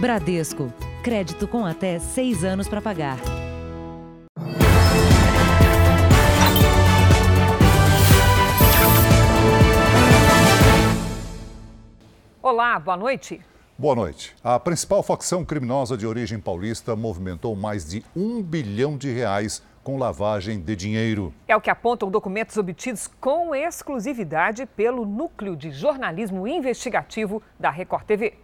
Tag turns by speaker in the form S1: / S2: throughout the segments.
S1: Bradesco. Crédito com até seis anos para pagar.
S2: Olá, boa noite.
S3: Boa noite. A principal facção criminosa de origem paulista movimentou mais de um bilhão de reais com lavagem de dinheiro.
S2: É o que apontam documentos obtidos com exclusividade pelo Núcleo de Jornalismo Investigativo da Record TV.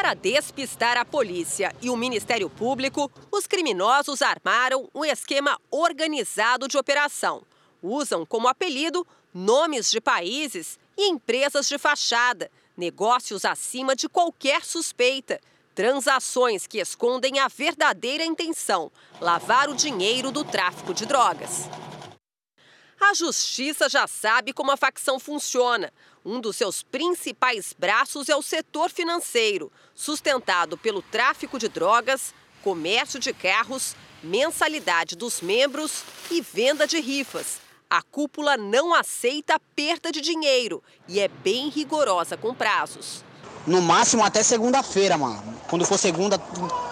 S4: Para despistar a polícia e o Ministério Público, os criminosos armaram um esquema organizado de operação. Usam como apelido nomes de países e empresas de fachada, negócios acima de qualquer suspeita, transações que escondem a verdadeira intenção: lavar o dinheiro do tráfico de drogas. A justiça já sabe como a facção funciona. Um dos seus principais braços é o setor financeiro, sustentado pelo tráfico de drogas, comércio de carros, mensalidade dos membros e venda de rifas. A cúpula não aceita perda de dinheiro e é bem rigorosa com prazos.
S5: No máximo até segunda-feira, mano. Quando for segunda,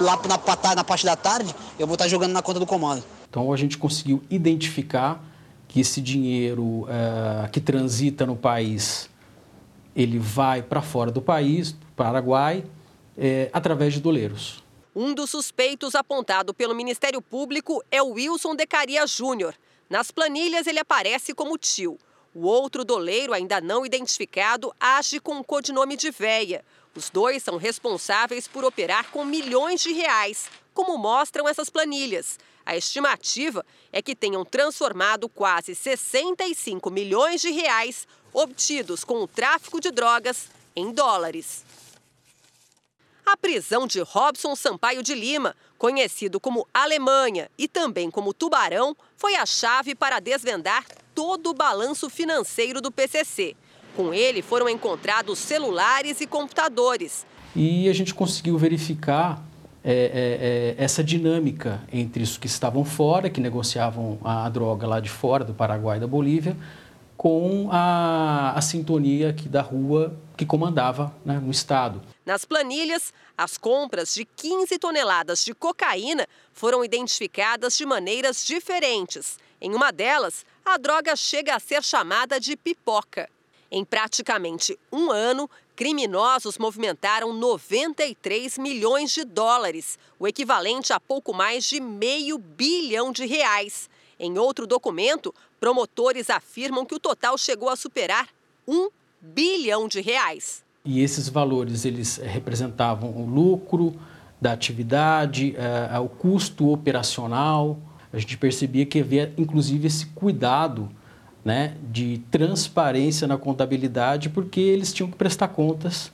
S5: lá na, na parte da tarde, eu vou estar jogando na conta do comando.
S6: Então a gente conseguiu identificar que esse dinheiro uh, que transita no país ele vai para fora do país, Paraguai, é, através de doleiros.
S4: Um dos suspeitos apontado pelo Ministério Público é o Wilson Decaria Júnior. Nas planilhas ele aparece como tio. O outro doleiro, ainda não identificado, age com o codinome de Véia. Os dois são responsáveis por operar com milhões de reais, como mostram essas planilhas. A estimativa é que tenham transformado quase 65 milhões de reais obtidos com o tráfico de drogas em dólares. A prisão de Robson Sampaio de Lima, conhecido como Alemanha e também como Tubarão, foi a chave para desvendar todo o balanço financeiro do PCC. Com ele foram encontrados celulares e computadores.
S6: E a gente conseguiu verificar é, é, é, essa dinâmica entre os que estavam fora, que negociavam a droga lá de fora, do Paraguai e da Bolívia, com a, a sintonia aqui da rua que comandava né, no Estado.
S4: Nas planilhas, as compras de 15 toneladas de cocaína foram identificadas de maneiras diferentes. Em uma delas, a droga chega a ser chamada de pipoca. Em praticamente um ano, criminosos movimentaram 93 milhões de dólares, o equivalente a pouco mais de meio bilhão de reais. Em outro documento, promotores afirmam que o total chegou a superar um bilhão de reais.
S6: E esses valores eles representavam o lucro da atividade, uh, o custo operacional. A gente percebia que havia, inclusive, esse cuidado né, de transparência na contabilidade, porque eles tinham que prestar contas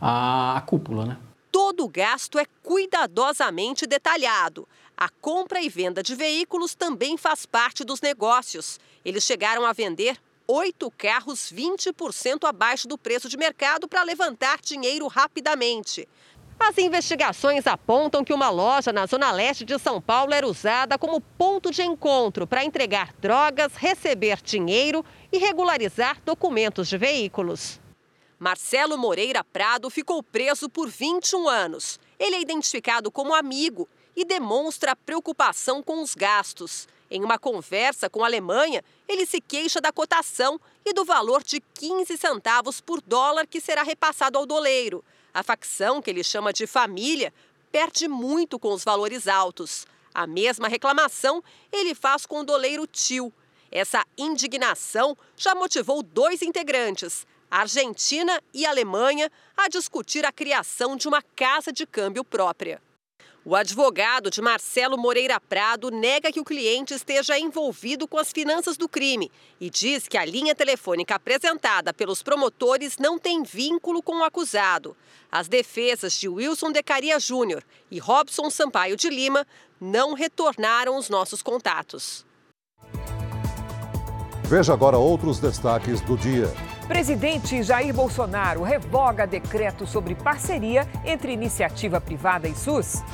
S6: à, à cúpula. Né?
S4: Todo o gasto é cuidadosamente detalhado. A compra e venda de veículos também faz parte dos negócios. Eles chegaram a vender oito carros 20% abaixo do preço de mercado para levantar dinheiro rapidamente. As investigações apontam que uma loja na zona leste de São Paulo era usada como ponto de encontro para entregar drogas, receber dinheiro e regularizar documentos de veículos. Marcelo Moreira Prado ficou preso por 21 anos. Ele é identificado como amigo e demonstra preocupação com os gastos. Em uma conversa com a Alemanha, ele se queixa da cotação e do valor de 15 centavos por dólar que será repassado ao doleiro. A facção, que ele chama de família, perde muito com os valores altos. A mesma reclamação ele faz com o doleiro tio. Essa indignação já motivou dois integrantes, Argentina e Alemanha, a discutir a criação de uma casa de câmbio própria. O advogado de Marcelo Moreira Prado nega que o cliente esteja envolvido com as finanças do crime e diz que a linha telefônica apresentada pelos promotores não tem vínculo com o acusado. As defesas de Wilson Decaria Júnior e Robson Sampaio de Lima não retornaram os nossos contatos.
S3: Veja agora outros destaques do dia.
S2: Presidente Jair Bolsonaro revoga decreto sobre parceria entre iniciativa privada e SUS.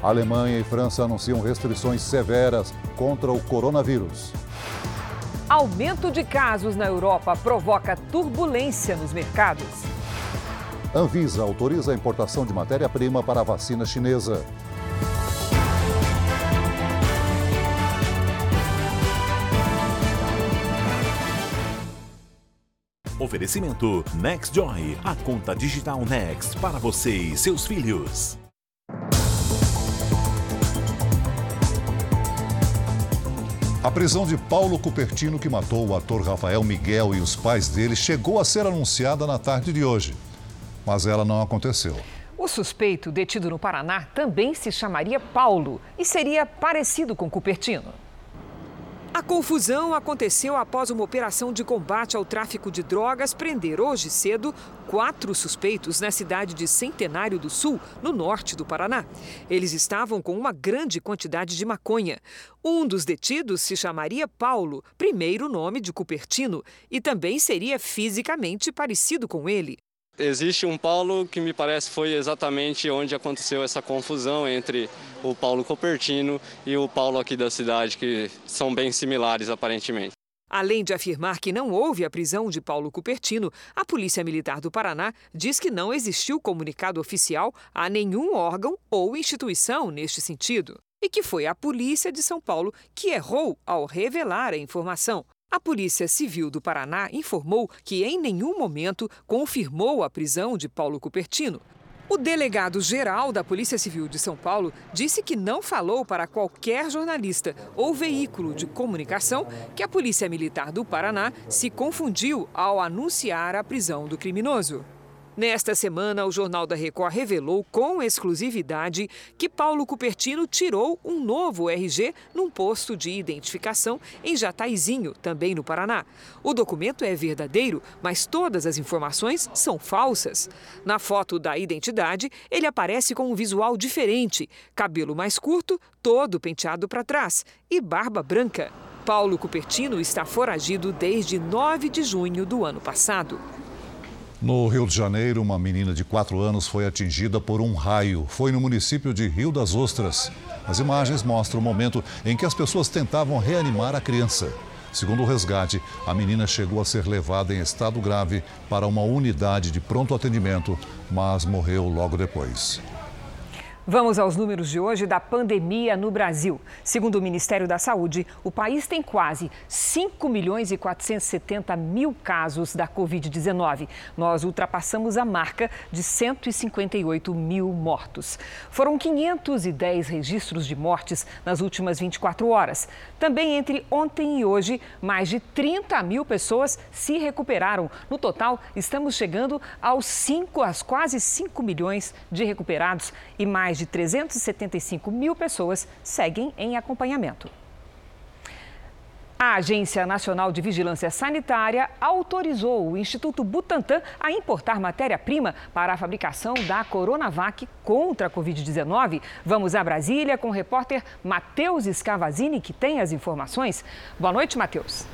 S3: Alemanha e França anunciam restrições severas contra o coronavírus.
S2: Aumento de casos na Europa provoca turbulência nos mercados.
S3: Anvisa autoriza a importação de matéria-prima para a vacina chinesa.
S7: Oferecimento NextJoy, a conta digital Next para você e seus filhos.
S3: A prisão de Paulo Cupertino, que matou o ator Rafael Miguel e os pais dele, chegou a ser anunciada na tarde de hoje. Mas ela não aconteceu.
S2: O suspeito detido no Paraná também se chamaria Paulo e seria parecido com Cupertino. A confusão aconteceu após uma operação de combate ao tráfico de drogas prender hoje cedo quatro suspeitos na cidade de Centenário do Sul, no norte do Paraná. Eles estavam com uma grande quantidade de maconha. Um dos detidos se chamaria Paulo, primeiro nome de Cupertino, e também seria fisicamente parecido com ele.
S8: Existe um Paulo que me parece foi exatamente onde aconteceu essa confusão entre o Paulo Copertino e o Paulo aqui da cidade, que são bem similares aparentemente.
S2: Além de afirmar que não houve a prisão de Paulo Cupertino, a Polícia Militar do Paraná diz que não existiu comunicado oficial a nenhum órgão ou instituição neste sentido. E que foi a Polícia de São Paulo que errou ao revelar a informação. A Polícia Civil do Paraná informou que em nenhum momento confirmou a prisão de Paulo Cupertino. O delegado-geral da Polícia Civil de São Paulo disse que não falou para qualquer jornalista ou veículo de comunicação que a Polícia Militar do Paraná se confundiu ao anunciar a prisão do criminoso. Nesta semana, o Jornal da Record revelou com exclusividade que Paulo Cupertino tirou um novo RG num posto de identificação em Jataizinho, também no Paraná. O documento é verdadeiro, mas todas as informações são falsas. Na foto da identidade, ele aparece com um visual diferente: cabelo mais curto, todo penteado para trás e barba branca. Paulo Cupertino está foragido desde 9 de junho do ano passado.
S3: No Rio de Janeiro, uma menina de 4 anos foi atingida por um raio. Foi no município de Rio das Ostras. As imagens mostram o momento em que as pessoas tentavam reanimar a criança. Segundo o resgate, a menina chegou a ser levada em estado grave para uma unidade de pronto atendimento, mas morreu logo depois.
S2: Vamos aos números de hoje da pandemia no Brasil. Segundo o Ministério da Saúde, o país tem quase 5 milhões e 470 mil casos da Covid-19. Nós ultrapassamos a marca de 158 mil mortos. Foram 510 registros de mortes nas últimas 24 horas. Também entre ontem e hoje, mais de 30 mil pessoas se recuperaram. No total, estamos chegando aos 5, às quase 5 milhões de recuperados e mais de 375 mil pessoas seguem em acompanhamento. A Agência Nacional de Vigilância Sanitária autorizou o Instituto Butantan a importar matéria-prima para a fabricação da Coronavac contra a Covid-19. Vamos a Brasília com o repórter Matheus Scavazini, que tem as informações. Boa noite, Matheus.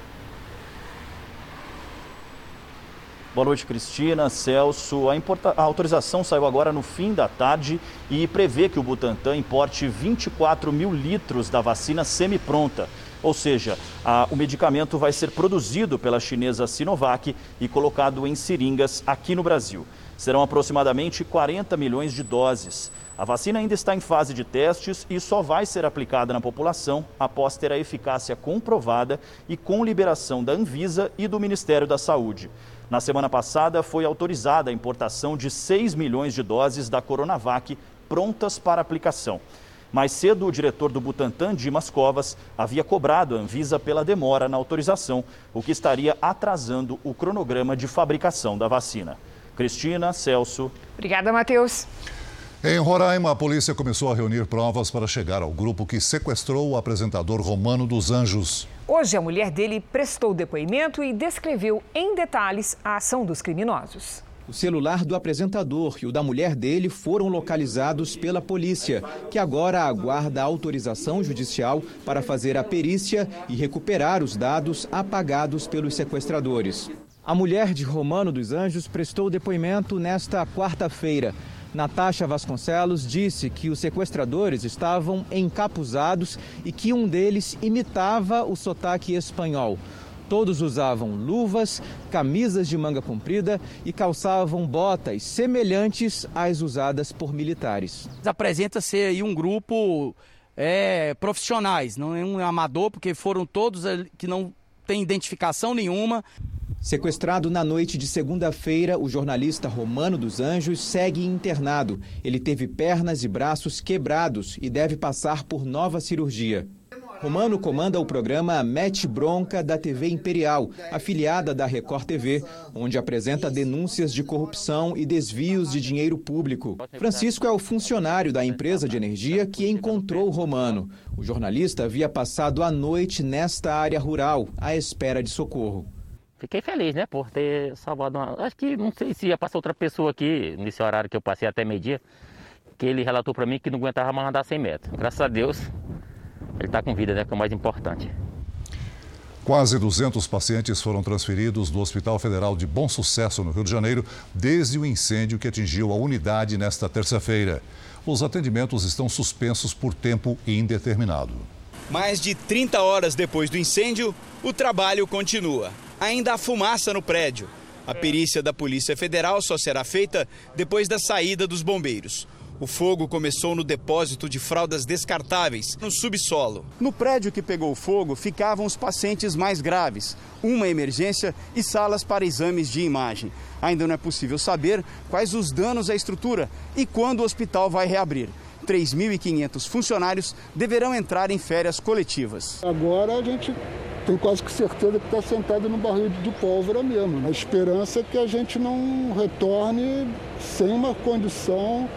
S9: Boa noite, Cristina, Celso. A, importa... a, autorização saiu agora no fim da tarde e prevê que o Butantan importe 24 mil litros da vacina semi-pronta. Ou seja, a... o medicamento vai ser produzido pela chinesa Sinovac e colocado em seringas aqui no Brasil. Serão aproximadamente 40 milhões de doses. A vacina ainda está em fase de testes e só vai ser aplicada na população após ter a eficácia comprovada e com liberação da Anvisa e do Ministério da Saúde. Na semana passada, foi autorizada a importação de 6 milhões de doses da Coronavac prontas para aplicação. Mais cedo, o diretor do Butantan, Dimas Covas, havia cobrado a Anvisa pela demora na autorização, o que estaria atrasando o cronograma de fabricação da vacina. Cristina, Celso.
S2: Obrigada, Matheus.
S3: Em Roraima, a polícia começou a reunir provas para chegar ao grupo que sequestrou o apresentador Romano dos Anjos.
S2: Hoje, a mulher dele prestou depoimento e descreveu em detalhes a ação dos criminosos.
S10: O celular do apresentador e o da mulher dele foram localizados pela polícia, que agora aguarda autorização judicial para fazer a perícia e recuperar os dados apagados pelos sequestradores. A mulher de Romano dos Anjos prestou depoimento nesta quarta-feira. Natasha Vasconcelos disse que os sequestradores estavam encapuzados e que um deles imitava o sotaque espanhol. Todos usavam luvas, camisas de manga comprida e calçavam botas semelhantes às usadas por militares.
S11: Apresenta-se aí um grupo é, profissionais, não é um amador, porque foram todos que não têm identificação nenhuma.
S10: Sequestrado na noite de segunda-feira, o jornalista Romano dos Anjos segue internado. Ele teve pernas e braços quebrados e deve passar por nova cirurgia. Romano comanda o programa Mete Bronca da TV Imperial, afiliada da Record TV, onde apresenta denúncias de corrupção e desvios de dinheiro público. Francisco é o funcionário da empresa de energia que encontrou Romano. O jornalista havia passado a noite nesta área rural, à espera de socorro.
S12: Fiquei feliz, né, por ter salvado uma... Acho que não sei se ia passar outra pessoa aqui, nesse horário que eu passei até meio-dia, que ele relatou para mim que não aguentava mais andar 100 metros. Graças a Deus, ele está com vida, né, que é o mais importante.
S3: Quase 200 pacientes foram transferidos do Hospital Federal de Bom Sucesso, no Rio de Janeiro, desde o incêndio que atingiu a unidade nesta terça-feira. Os atendimentos estão suspensos por tempo indeterminado.
S13: Mais de 30 horas depois do incêndio, o trabalho continua ainda há fumaça no prédio. A perícia da Polícia Federal só será feita depois da saída dos bombeiros. O fogo começou no depósito de fraldas descartáveis, no subsolo. No prédio que pegou fogo ficavam os pacientes mais graves, uma emergência e salas para exames de imagem. Ainda não é possível saber quais os danos à estrutura e quando o hospital vai reabrir. 3.500 funcionários deverão entrar em férias coletivas.
S14: Agora a gente tem quase que certeza que está sentado no barril de pólvora mesmo. A esperança é que a gente não retorne sem uma condição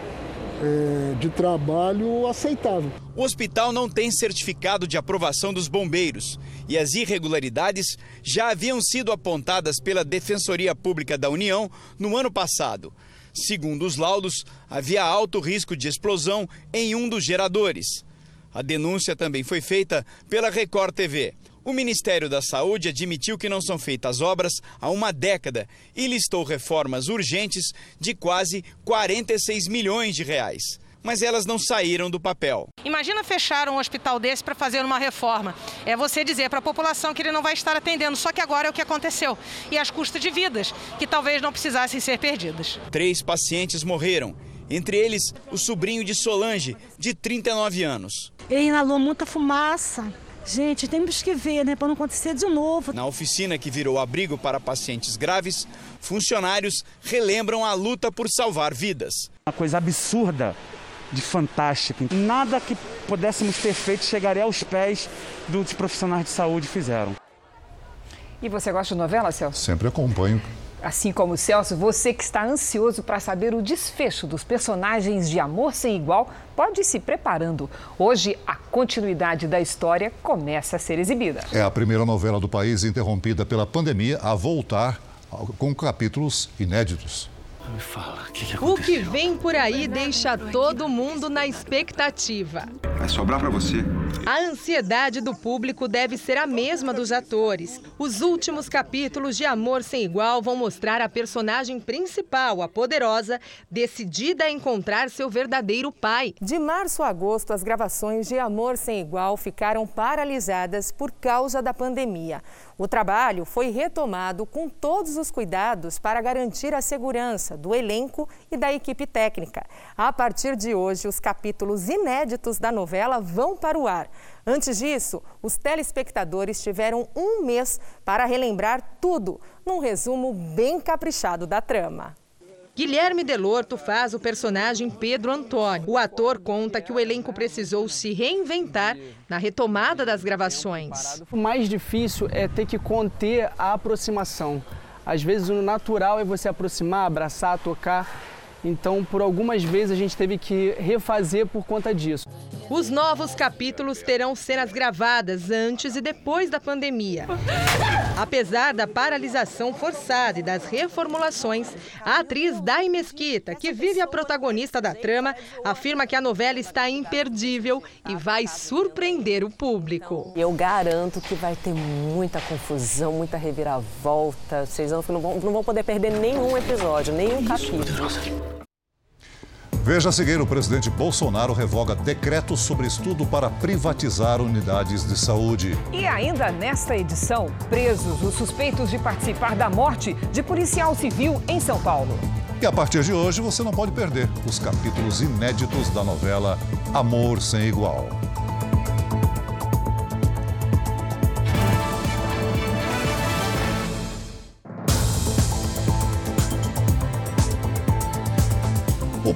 S14: é, de trabalho aceitável.
S13: O hospital não tem certificado de aprovação dos bombeiros e as irregularidades já haviam sido apontadas pela Defensoria Pública da União no ano passado. Segundo os laudos, havia alto risco de explosão em um dos geradores. A denúncia também foi feita pela Record TV. O Ministério da Saúde admitiu que não são feitas obras há uma década e listou reformas urgentes de quase 46 milhões de reais. Mas elas não saíram do papel.
S15: Imagina fechar um hospital desse para fazer uma reforma. É você dizer para a população que ele não vai estar atendendo. Só que agora é o que aconteceu. E as custas de vidas, que talvez não precisassem ser perdidas.
S13: Três pacientes morreram. Entre eles, o sobrinho de Solange, de 39 anos.
S16: Ele inalou muita fumaça Gente, temos que ver, né, para não acontecer de novo.
S13: Na oficina que virou abrigo para pacientes graves, funcionários relembram a luta por salvar vidas.
S17: Uma coisa absurda, de fantástica. Nada que pudéssemos ter feito chegaria aos pés dos profissionais de saúde fizeram.
S2: E você gosta de novela, Celso?
S3: Sempre acompanho.
S2: Assim como o Celso, você que está ansioso para saber o desfecho dos personagens de Amor Sem Igual, pode ir se preparando. Hoje, a continuidade da história começa a ser exibida.
S3: É a primeira novela do país interrompida pela pandemia a voltar com capítulos inéditos.
S18: Me fala, o que, que aconteceu?
S19: O que vem por aí deixa todo mundo na expectativa.
S18: Vai sobrar para você.
S19: A ansiedade do público deve ser a mesma dos atores. Os últimos capítulos de Amor Sem Igual vão mostrar a personagem principal, a poderosa, decidida a encontrar seu verdadeiro pai.
S20: De março a agosto, as gravações de Amor Sem Igual ficaram paralisadas por causa da pandemia. O trabalho foi retomado com todos os cuidados para garantir a segurança do elenco e da equipe técnica. A partir de hoje, os capítulos inéditos da novela vão para o ar. Antes disso, os telespectadores tiveram um mês para relembrar tudo, num resumo bem caprichado da trama.
S19: Guilherme Delorto faz o personagem Pedro Antônio. O ator conta que o elenco precisou se reinventar na retomada das gravações.
S21: O mais difícil é ter que conter a aproximação. Às vezes o natural é você aproximar, abraçar, tocar. Então, por algumas vezes a gente teve que refazer por conta disso.
S19: Os novos capítulos terão cenas gravadas antes e depois da pandemia. Apesar da paralisação forçada e das reformulações, a atriz Dai Mesquita, que vive a protagonista da trama, afirma que a novela está imperdível e vai surpreender o público.
S22: Eu garanto que vai ter muita confusão, muita reviravolta. Vocês não vão, não vão poder perder nenhum episódio, nenhum capítulo.
S3: Veja a seguir: o presidente Bolsonaro revoga decreto sobre estudo para privatizar unidades de saúde.
S2: E ainda nesta edição, presos os suspeitos de participar da morte de policial civil em São Paulo.
S3: E a partir de hoje você não pode perder os capítulos inéditos da novela Amor Sem Igual.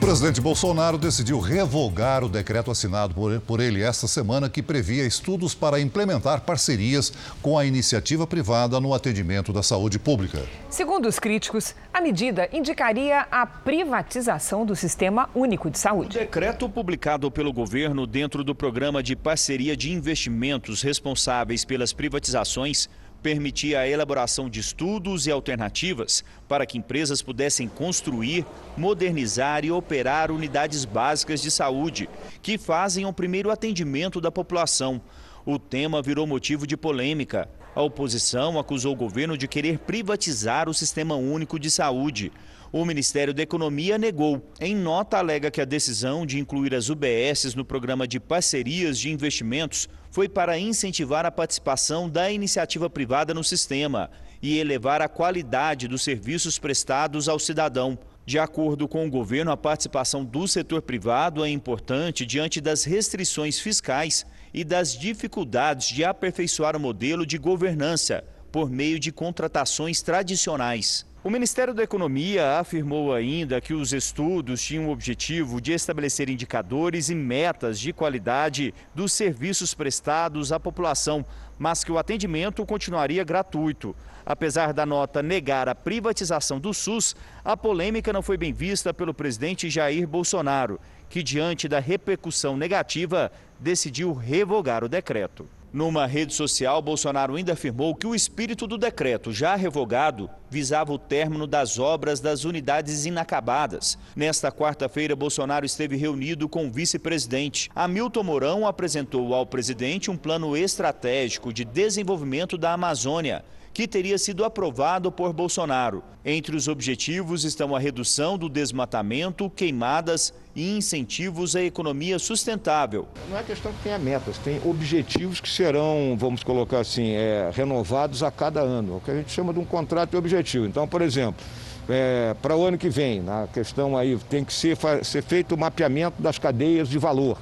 S3: Presidente Bolsonaro decidiu revogar o decreto assinado por ele esta semana que previa estudos para implementar parcerias com a iniciativa privada no atendimento da saúde pública.
S2: Segundo os críticos, a medida indicaria a privatização do Sistema Único de Saúde.
S9: O decreto publicado pelo governo dentro do programa de parceria de investimentos responsáveis pelas privatizações permitia a elaboração de estudos e alternativas para que empresas pudessem construir, modernizar e operar unidades básicas de saúde, que fazem o primeiro atendimento da população. O tema virou motivo de polêmica. A oposição acusou o governo de querer privatizar o Sistema Único de Saúde. O Ministério da Economia negou. Em nota, alega que a decisão de incluir as UBSs no programa de parcerias de investimentos foi para incentivar a participação da iniciativa privada no sistema e elevar a qualidade dos serviços prestados ao cidadão. De acordo com o governo, a participação do setor privado é importante diante das restrições fiscais e das dificuldades de aperfeiçoar o modelo de governança por meio de contratações tradicionais. O Ministério da Economia afirmou ainda que os estudos tinham o objetivo de estabelecer indicadores e metas de qualidade dos serviços prestados à população, mas que o atendimento continuaria gratuito. Apesar da nota negar a privatização do SUS, a polêmica não foi bem vista pelo presidente Jair Bolsonaro, que, diante da repercussão negativa, decidiu revogar o decreto. Numa rede social, Bolsonaro ainda afirmou que o espírito do decreto já revogado visava o término das obras das unidades inacabadas. Nesta quarta-feira, Bolsonaro esteve reunido com o vice-presidente. Hamilton Mourão apresentou ao presidente um plano estratégico de desenvolvimento da Amazônia que teria sido aprovado por Bolsonaro. Entre os objetivos estão a redução do desmatamento, queimadas e incentivos à economia sustentável.
S23: Não é questão que tenha metas, tem objetivos que serão, vamos colocar assim, é, renovados a cada ano, o que a gente chama de um contrato objetivo. Então, por exemplo, é, para o ano que vem, na questão aí, tem que ser, ser feito o mapeamento das cadeias de valor.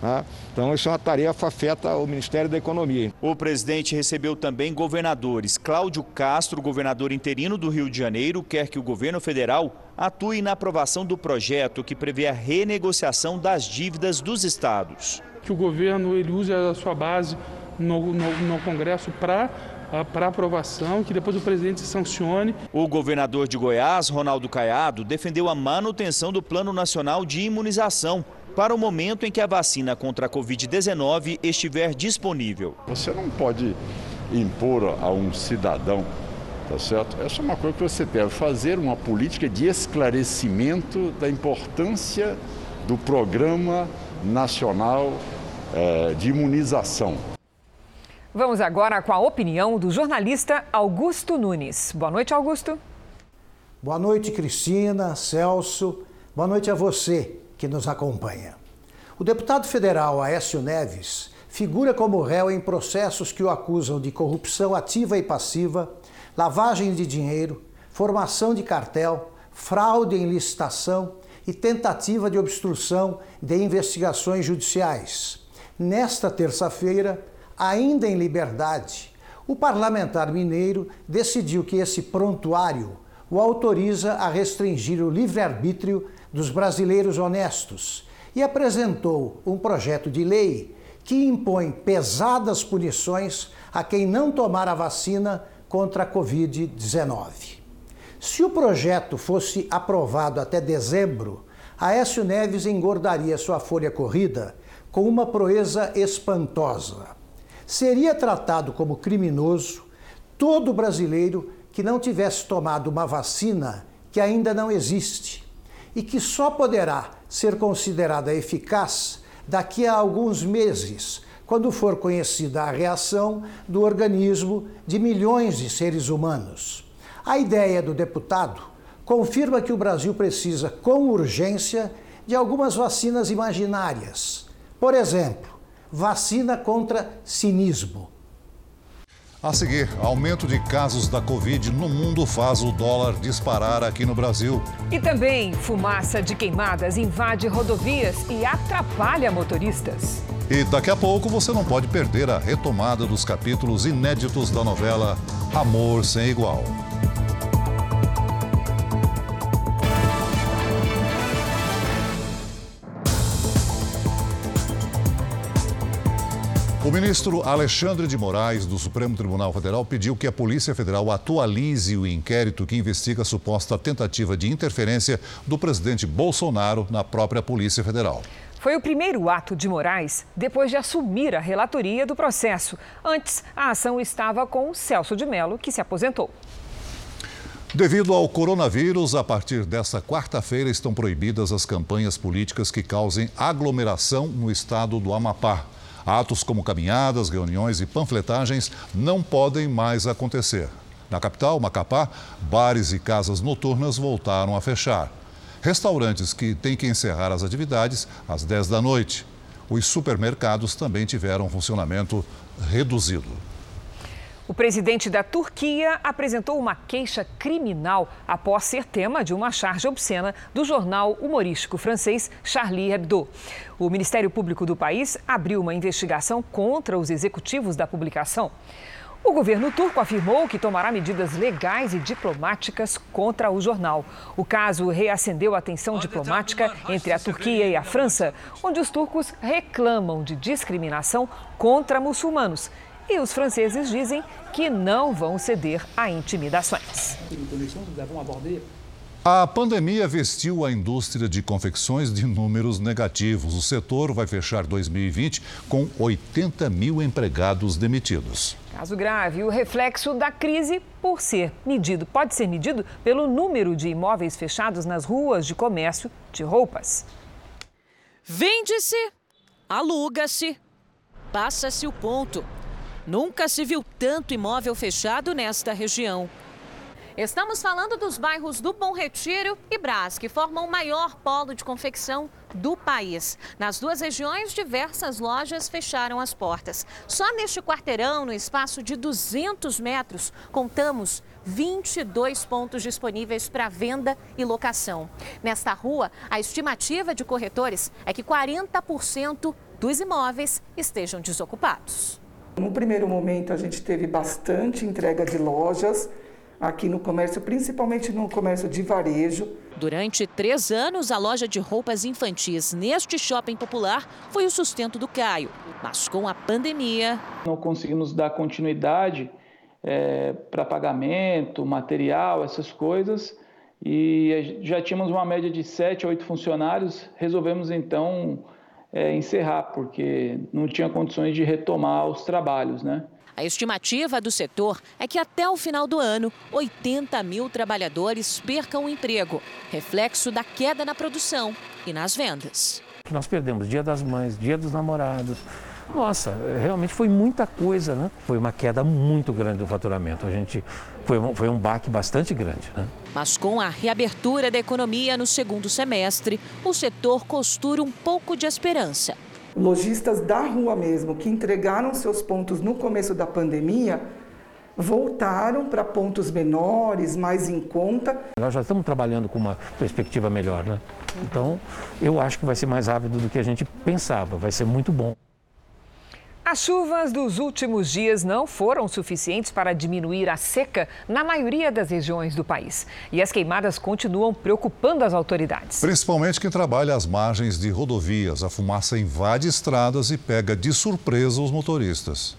S23: Tá? Então, isso é uma tarefa afeta ao Ministério da Economia.
S9: O presidente recebeu também governadores. Cláudio Castro, governador interino do Rio de Janeiro, quer que o governo federal atue na aprovação do projeto que prevê a renegociação das dívidas dos estados.
S24: Que o governo ele use a sua base no, no, no Congresso para para aprovação, que depois o presidente sancione.
S9: O governador de Goiás, Ronaldo Caiado, defendeu a manutenção do Plano Nacional de Imunização para o momento em que a vacina contra a Covid-19 estiver disponível.
S25: Você não pode impor a um cidadão, tá certo? Essa é uma coisa que você deve fazer, uma política de esclarecimento da importância do Programa Nacional eh, de Imunização.
S2: Vamos agora com a opinião do jornalista Augusto Nunes. Boa noite, Augusto.
S26: Boa noite, Cristina, Celso. Boa noite a você que nos acompanha. O deputado federal Aécio Neves figura como réu em processos que o acusam de corrupção ativa e passiva, lavagem de dinheiro, formação de cartel, fraude em licitação e tentativa de obstrução de investigações judiciais. Nesta terça-feira, ainda em liberdade, o parlamentar mineiro decidiu que esse prontuário o autoriza a restringir o livre-arbítrio dos brasileiros honestos e apresentou um projeto de lei que impõe pesadas punições a quem não tomar a vacina contra a Covid-19. Se o projeto fosse aprovado até dezembro, Aécio Neves engordaria sua folha corrida com uma proeza espantosa seria tratado como criminoso todo brasileiro que não tivesse tomado uma vacina que ainda não existe e que só poderá ser considerada eficaz daqui a alguns meses, quando for conhecida a reação do organismo de milhões de seres humanos. A ideia do deputado confirma que o Brasil precisa, com urgência, de algumas vacinas imaginárias. Por exemplo, vacina contra cinismo.
S3: A seguir, aumento de casos da Covid no mundo faz o dólar disparar aqui no Brasil.
S2: E também, fumaça de queimadas invade rodovias e atrapalha motoristas.
S3: E daqui a pouco você não pode perder a retomada dos capítulos inéditos da novela Amor Sem Igual. O ministro Alexandre de Moraes, do Supremo Tribunal Federal, pediu que a Polícia Federal atualize o inquérito que investiga a suposta tentativa de interferência do presidente Bolsonaro na própria Polícia Federal.
S2: Foi o primeiro ato de Moraes depois de assumir a relatoria do processo. Antes, a ação estava com Celso de Mello, que se aposentou.
S3: Devido ao coronavírus, a partir desta quarta-feira estão proibidas as campanhas políticas que causem aglomeração no estado do Amapá. Atos como caminhadas, reuniões e panfletagens não podem mais acontecer. Na capital, Macapá, bares e casas noturnas voltaram a fechar. Restaurantes que têm que encerrar as atividades às 10 da noite. Os supermercados também tiveram funcionamento reduzido.
S2: O presidente da Turquia apresentou uma queixa criminal após ser tema de uma charge obscena do jornal humorístico francês Charlie Hebdo. O Ministério Público do país abriu uma investigação contra os executivos da publicação. O governo turco afirmou que tomará medidas legais e diplomáticas contra o jornal. O caso reacendeu a tensão diplomática entre a Turquia e a França, onde os turcos reclamam de discriminação contra muçulmanos e os franceses dizem que não vão ceder a intimidações.
S3: A pandemia vestiu a indústria de confecções de números negativos. O setor vai fechar 2020 com 80 mil empregados demitidos.
S2: Caso grave, o reflexo da crise por ser medido, pode ser medido pelo número de imóveis fechados nas ruas de comércio de roupas.
S27: Vende-se, aluga-se, passa-se o ponto. Nunca se viu tanto imóvel fechado nesta região. Estamos falando dos bairros do Bom Retiro e Brás, que formam o maior polo de confecção do país. Nas duas regiões, diversas lojas fecharam as portas. Só neste quarteirão, no espaço de 200 metros, contamos 22 pontos disponíveis para venda e locação. Nesta rua, a estimativa de corretores é que 40% dos imóveis estejam desocupados.
S28: No primeiro momento, a gente teve bastante entrega de lojas aqui no comércio, principalmente no comércio de varejo.
S27: Durante três anos, a loja de roupas infantis neste shopping popular foi o sustento do Caio. Mas com a pandemia.
S24: Não conseguimos dar continuidade é, para pagamento, material, essas coisas. E já tínhamos uma média de sete a oito funcionários. Resolvemos então é, encerrar, porque não tinha condições de retomar os trabalhos, né?
S27: A estimativa do setor é que até o final do ano, 80 mil trabalhadores percam o emprego, reflexo da queda na produção e nas vendas.
S29: Nós perdemos Dia das Mães, Dia dos Namorados. Nossa, realmente foi muita coisa, né? Foi uma queda muito grande do faturamento. A gente foi um, foi um baque bastante grande, né?
S27: Mas com a reabertura da economia no segundo semestre, o setor costura um pouco de esperança.
S28: Lojistas da rua mesmo, que entregaram seus pontos no começo da pandemia, voltaram para pontos menores, mais em conta.
S29: Nós já estamos trabalhando com uma perspectiva melhor, né? Então, eu acho que vai ser mais rápido do que a gente pensava, vai ser muito bom.
S2: As chuvas dos últimos dias não foram suficientes para diminuir a seca na maioria das regiões do país. E as queimadas continuam preocupando as autoridades.
S3: Principalmente quem trabalha às margens de rodovias. A fumaça invade estradas e pega de surpresa os motoristas.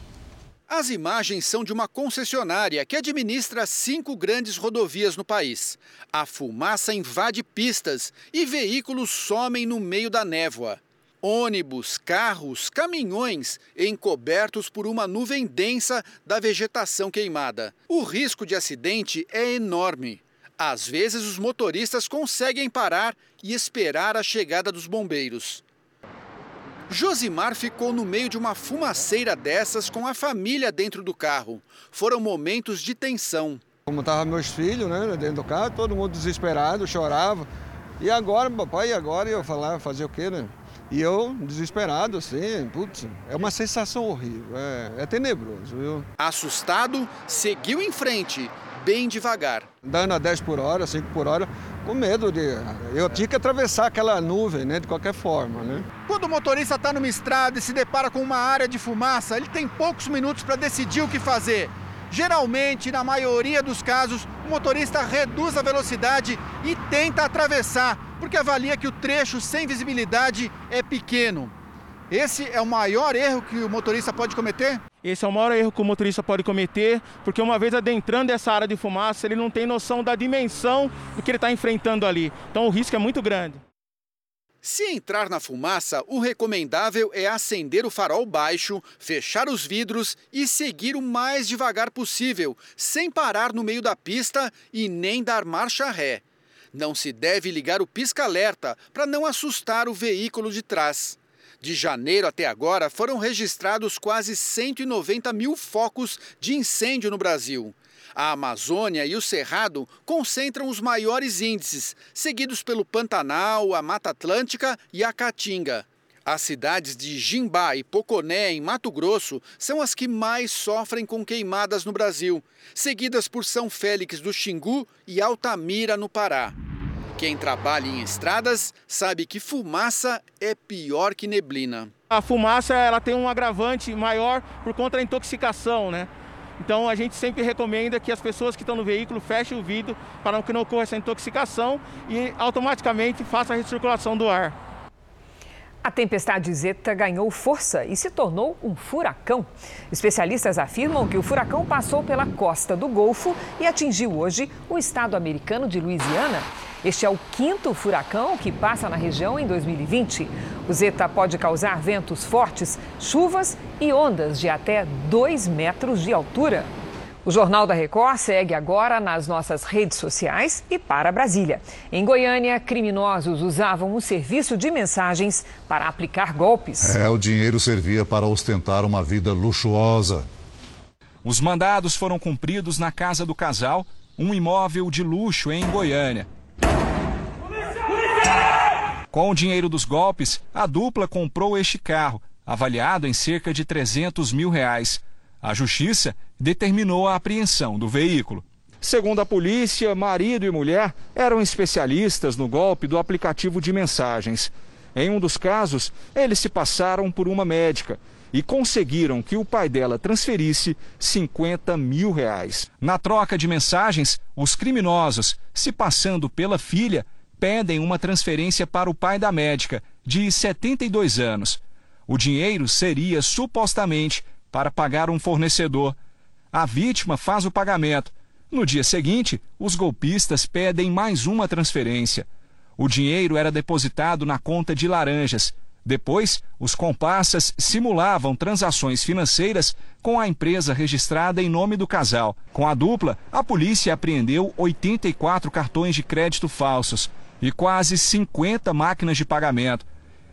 S30: As imagens são de uma concessionária que administra cinco grandes rodovias no país. A fumaça invade pistas e veículos somem no meio da névoa. Ônibus, carros, caminhões encobertos por uma nuvem densa da vegetação queimada. O risco de acidente é enorme. Às vezes, os motoristas conseguem parar e esperar a chegada dos bombeiros. Josimar ficou no meio de uma fumaceira dessas com a família dentro do carro. Foram momentos de tensão.
S31: Como estavam meus filhos né, dentro do carro, todo mundo desesperado, chorava E agora, papai, e agora eu falar, fazer o quê, né? E eu, desesperado, assim, putz, é uma sensação horrível, é, é tenebroso, viu?
S30: Assustado, seguiu em frente, bem devagar.
S31: Andando a 10 por hora, 5 por hora, com medo de. Eu tinha que atravessar aquela nuvem, né, de qualquer forma, né?
S32: Quando o motorista está numa estrada e se depara com uma área de fumaça, ele tem poucos minutos para decidir o que fazer. Geralmente, na maioria dos casos, o motorista reduz a velocidade e tenta atravessar, porque avalia que o trecho sem visibilidade é pequeno. Esse é o maior erro que o motorista pode cometer?
S33: Esse é o maior erro que o motorista pode cometer, porque uma vez adentrando essa área de fumaça, ele não tem noção da dimensão do que ele está enfrentando ali. Então o risco é muito grande.
S30: Se entrar na fumaça, o recomendável é acender o farol baixo, fechar os vidros e seguir o mais devagar possível, sem parar no meio da pista e nem dar marcha ré. Não se deve ligar o pisca-alerta para não assustar o veículo de trás. De janeiro até agora, foram registrados quase 190 mil focos de incêndio no Brasil. A Amazônia e o Cerrado concentram os maiores índices, seguidos pelo Pantanal, a Mata Atlântica e a Caatinga. As cidades de Jimbá e Poconé, em Mato Grosso, são as que mais sofrem com queimadas no Brasil, seguidas por São Félix do Xingu e Altamira, no Pará. Quem trabalha em estradas sabe que fumaça é pior que neblina.
S33: A fumaça ela tem um agravante maior por conta da intoxicação, né? Então a gente sempre recomenda que as pessoas que estão no veículo fechem o vidro para que não ocorra essa intoxicação e automaticamente faça a recirculação do ar.
S2: A tempestade Zeta ganhou força e se tornou um furacão. Especialistas afirmam que o furacão passou pela costa do Golfo e atingiu hoje o estado americano de Louisiana. Este é o quinto furacão que passa na região em 2020. O Zeta pode causar ventos fortes, chuvas e ondas de até 2 metros de altura. O Jornal da Record segue agora nas nossas redes sociais e para Brasília. Em Goiânia, criminosos usavam um serviço de mensagens para aplicar golpes.
S3: É, o dinheiro servia para ostentar uma vida luxuosa.
S34: Os mandados foram cumpridos na casa do casal, um imóvel de luxo em Goiânia. Com o dinheiro dos golpes, a dupla comprou este carro, avaliado em cerca de 300 mil reais. A justiça determinou a apreensão do veículo. Segundo a polícia, marido e mulher eram especialistas no golpe do aplicativo de mensagens. Em um dos casos, eles se passaram por uma médica e conseguiram que o pai dela transferisse 50 mil reais. Na troca de mensagens, os criminosos, se passando pela filha, pedem uma transferência para o pai da médica, de 72 anos. O dinheiro seria supostamente para pagar um fornecedor. A vítima faz o pagamento. No dia seguinte, os golpistas pedem mais uma transferência. O dinheiro era depositado na conta de laranjas. Depois, os comparsas simulavam transações financeiras com a empresa registrada em nome do casal. Com a dupla, a polícia apreendeu 84 cartões de crédito falsos e quase 50 máquinas de pagamento.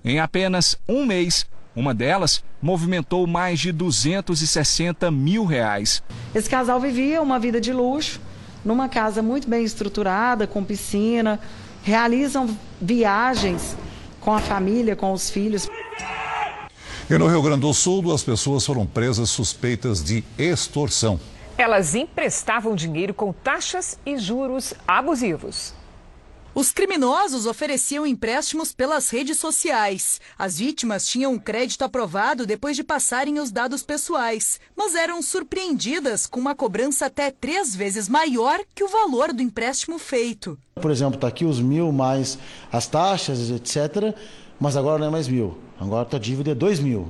S34: Em apenas um mês, uma delas movimentou mais de 260 mil reais.
S35: Esse casal vivia uma vida de luxo, numa casa muito bem estruturada, com piscina, realizam viagens com a família, com os filhos.
S3: E no Rio Grande do Sul, duas pessoas foram presas suspeitas de extorsão.
S2: Elas emprestavam dinheiro com taxas e juros abusivos.
S36: Os criminosos ofereciam empréstimos pelas redes sociais. As vítimas tinham um crédito aprovado depois de passarem os dados pessoais, mas eram surpreendidas com uma cobrança até três vezes maior que o valor do empréstimo feito.
S37: Por exemplo, está aqui os mil mais as taxas, etc. Mas agora não é mais mil. Agora tua dívida é dois mil.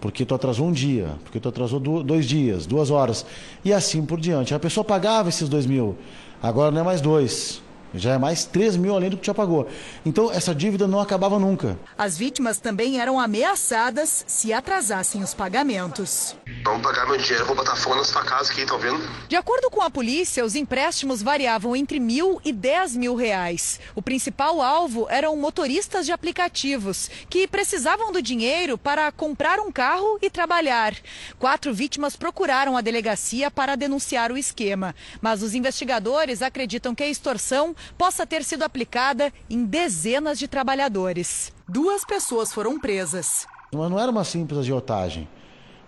S37: Porque tu atrasou um dia, porque tu atrasou dois dias, duas horas. E assim por diante. A pessoa pagava esses dois mil. Agora não é mais dois já é mais 3 mil além do que já pagou. Então, essa dívida não acabava nunca.
S36: As vítimas também eram ameaçadas se atrasassem os pagamentos.
S38: Vamos pagar meu dinheiro, vou botar fogo na sua casa aqui, tá vendo?
S36: De acordo com a polícia, os empréstimos variavam entre mil e dez mil reais. O principal alvo eram motoristas de aplicativos, que precisavam do dinheiro para comprar um carro e trabalhar. Quatro vítimas procuraram a delegacia para denunciar o esquema. Mas os investigadores acreditam que a extorsão possa ter sido aplicada em dezenas de trabalhadores. Duas pessoas foram presas.
S37: Mas não era uma simples agiotagem.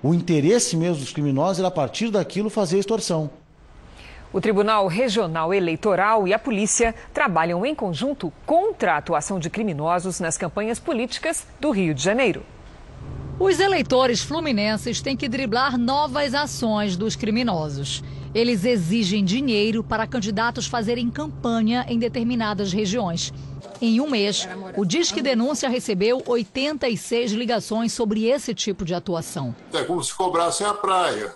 S37: O interesse mesmo dos criminosos era, a partir daquilo, fazer extorsão.
S2: O Tribunal Regional Eleitoral e a polícia trabalham em conjunto contra a atuação de criminosos nas campanhas políticas do Rio de Janeiro.
S39: Os eleitores fluminenses têm que driblar novas ações dos criminosos. Eles exigem dinheiro para candidatos fazerem campanha em determinadas regiões. Em um mês, o Disque Denúncia recebeu 86 ligações sobre esse tipo de atuação.
S40: É como se cobrassem a praia.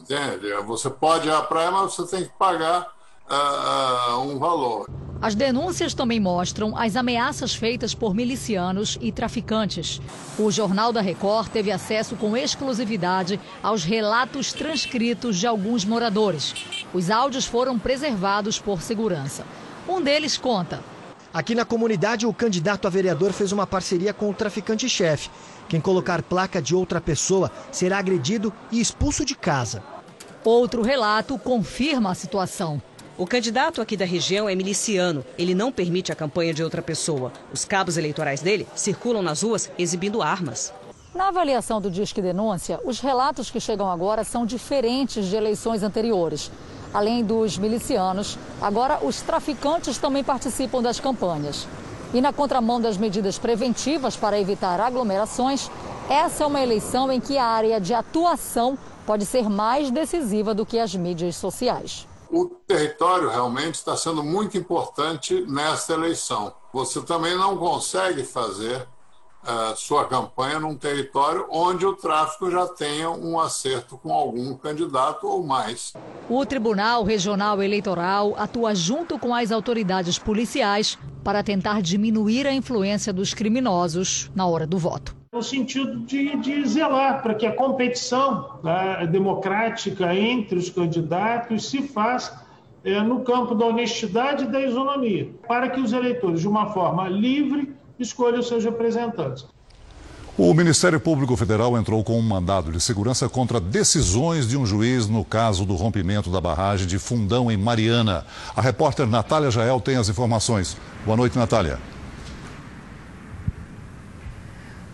S40: Entende? Você pode ir à praia, mas você tem que pagar uh, um valor.
S39: As denúncias também mostram as ameaças feitas por milicianos e traficantes. O Jornal da Record teve acesso com exclusividade aos relatos transcritos de alguns moradores. Os áudios foram preservados por segurança. Um deles conta.
S41: Aqui na comunidade, o candidato a vereador fez uma parceria com o traficante-chefe. Quem colocar placa de outra pessoa será agredido e expulso de casa.
S39: Outro relato confirma a situação.
S42: O candidato aqui da região é miliciano. Ele não permite a campanha de outra pessoa. Os cabos eleitorais dele circulam nas ruas exibindo armas.
S39: Na avaliação do Disque Denúncia, os relatos que chegam agora são diferentes de eleições anteriores. Além dos milicianos, agora os traficantes também participam das campanhas. E na contramão das medidas preventivas para evitar aglomerações, essa é uma eleição em que a área de atuação pode ser mais decisiva do que as mídias sociais
S40: o território realmente está sendo muito importante nesta eleição. Você também não consegue fazer uh, sua campanha num território onde o tráfico já tenha um acerto com algum candidato ou mais.
S39: O Tribunal Regional Eleitoral atua junto com as autoridades policiais para tentar diminuir a influência dos criminosos na hora do voto
S43: no sentido de, de zelar para que a competição né, democrática entre os candidatos se faça é, no campo da honestidade e da isonomia, para que os eleitores, de uma forma livre, escolham seus representantes.
S3: O Ministério Público Federal entrou com um mandado de segurança contra decisões de um juiz no caso do rompimento da barragem de Fundão em Mariana. A repórter Natália Jael tem as informações. Boa noite, Natália.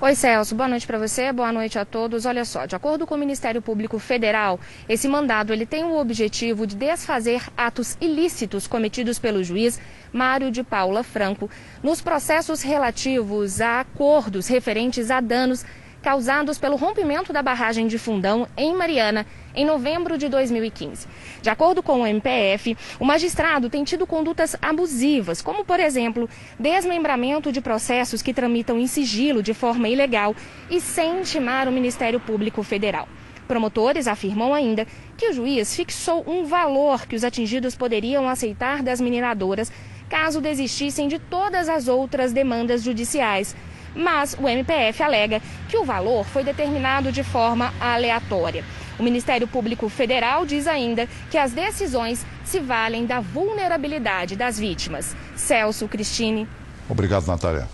S44: Oi, Celso. Boa noite para você. Boa noite a todos. Olha só, de acordo com o Ministério Público Federal, esse mandado ele tem o objetivo de desfazer atos ilícitos cometidos pelo juiz Mário de Paula Franco nos processos relativos a acordos referentes a danos causados pelo rompimento da barragem de Fundão em Mariana em novembro de 2015. De acordo com o MPF, o magistrado tem tido condutas abusivas, como, por exemplo, desmembramento de processos que tramitam em sigilo de forma ilegal e sem intimar o Ministério Público Federal. Promotores afirmam ainda que o juiz fixou um valor que os atingidos poderiam aceitar das mineradoras caso desistissem de todas as outras demandas judiciais mas o MPF alega que o valor foi determinado de forma aleatória. O Ministério Público Federal diz ainda que as decisões se valem da vulnerabilidade das vítimas. Celso Cristine.
S3: Obrigado, Natália.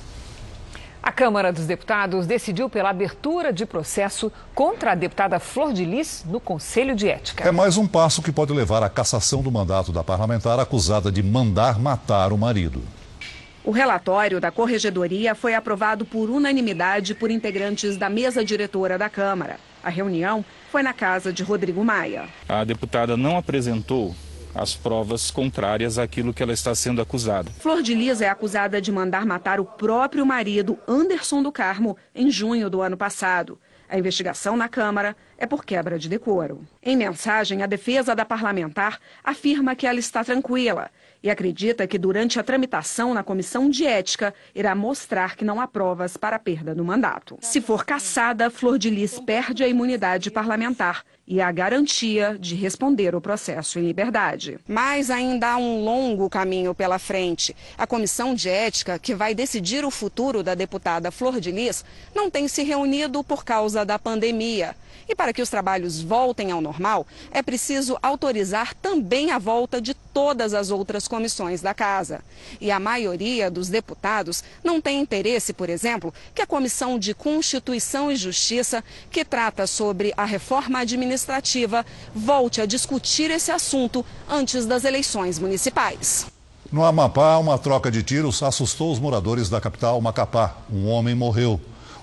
S2: A Câmara dos Deputados decidiu pela abertura de processo contra a deputada Flor de Lis no Conselho de Ética.
S3: É mais um passo que pode levar à cassação do mandato da parlamentar acusada de mandar matar o marido.
S44: O relatório da Corregedoria foi aprovado por unanimidade por integrantes da mesa diretora da Câmara. A reunião foi na casa de Rodrigo Maia.
S45: A deputada não apresentou as provas contrárias àquilo que ela está sendo acusada.
S44: Flor de Lis é acusada de mandar matar o próprio marido, Anderson do Carmo, em junho do ano passado. A investigação na Câmara é por quebra de decoro. Em mensagem, a defesa da parlamentar afirma que ela está tranquila e acredita que durante a tramitação na comissão de ética irá mostrar que não há provas para a perda do mandato. Se for cassada, Flor de Lis perde a imunidade parlamentar e a garantia de responder o processo em liberdade. Mas ainda há um longo caminho pela frente. A comissão de ética, que vai decidir o futuro da deputada Flor de Lis, não tem se reunido por causa da pandemia. E para que os trabalhos voltem ao normal, é preciso autorizar também a volta de todas as outras comissões da Casa. E a maioria dos deputados não tem interesse, por exemplo, que a Comissão de Constituição e Justiça, que trata sobre a reforma administrativa, volte a discutir esse assunto antes das eleições municipais.
S3: No Amapá, uma troca de tiros assustou os moradores da capital Macapá. Um homem morreu.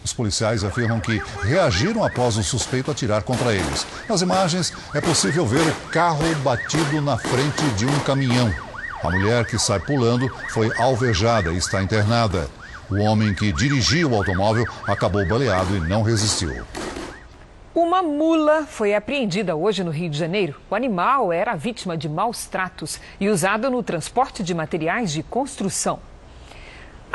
S3: Os policiais afirmam que reagiram após o suspeito atirar contra eles. Nas imagens, é possível ver o carro batido na frente de um caminhão. A mulher que sai pulando foi alvejada e está internada. O homem que dirigia o automóvel acabou baleado e não resistiu.
S2: Uma mula foi apreendida hoje no Rio de Janeiro. O animal era vítima de maus tratos e usado no transporte de materiais de construção.